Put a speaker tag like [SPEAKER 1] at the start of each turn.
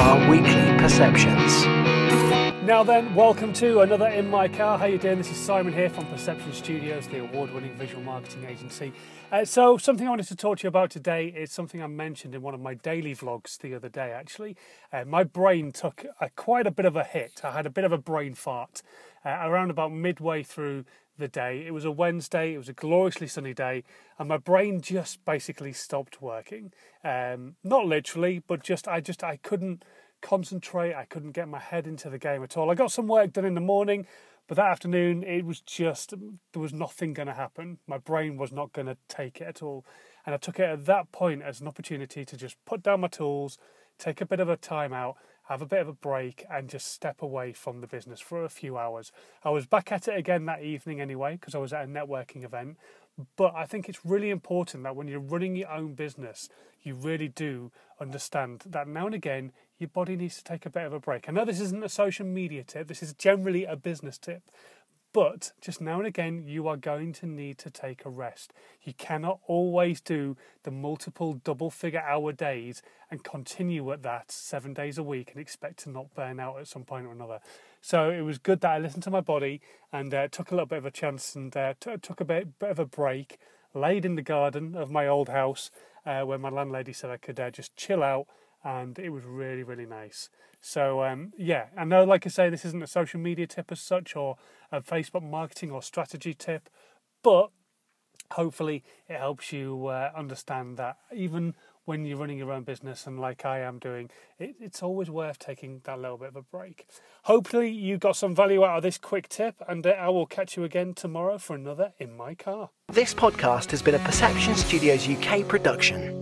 [SPEAKER 1] our weekly perceptions.
[SPEAKER 2] Now then, welcome to another In My Car. How you doing? This is Simon here from Perception Studios, the award-winning visual marketing agency. Uh, so, something I wanted to talk to you about today is something I mentioned in one of my daily vlogs the other day. Actually, uh, my brain took a, quite a bit of a hit. I had a bit of a brain fart uh, around about midway through the day. It was a Wednesday. It was a gloriously sunny day, and my brain just basically stopped working. Um, not literally, but just I just I couldn't concentrate. I couldn't get my head into the game at all. I got some work done in the morning, but that afternoon it was just there was nothing going to happen. My brain was not going to take it at all, and I took it at that point as an opportunity to just put down my tools, take a bit of a time out, have a bit of a break, and just step away from the business for a few hours. I was back at it again that evening anyway because I was at a networking event. But I think it's really important that when you're running your own business, you really do understand that now and again your body needs to take a bit of a break. I know this isn't a social media tip, this is generally a business tip. But just now and again, you are going to need to take a rest. You cannot always do the multiple double figure hour days and continue at that seven days a week and expect to not burn out at some point or another. So it was good that I listened to my body and uh, took a little bit of a chance and uh, t- took a bit, bit of a break, laid in the garden of my old house uh, where my landlady said I could uh, just chill out and it was really really nice. So um, yeah i know like i say this isn't a social media tip as such or a facebook marketing or strategy tip but hopefully it helps you uh, understand that even when you're running your own business and like i am doing it, it's always worth taking that little bit of a break. Hopefully you got some value out of this quick tip and uh, i will catch you again tomorrow for another in my car.
[SPEAKER 1] This podcast has been a perception studios uk production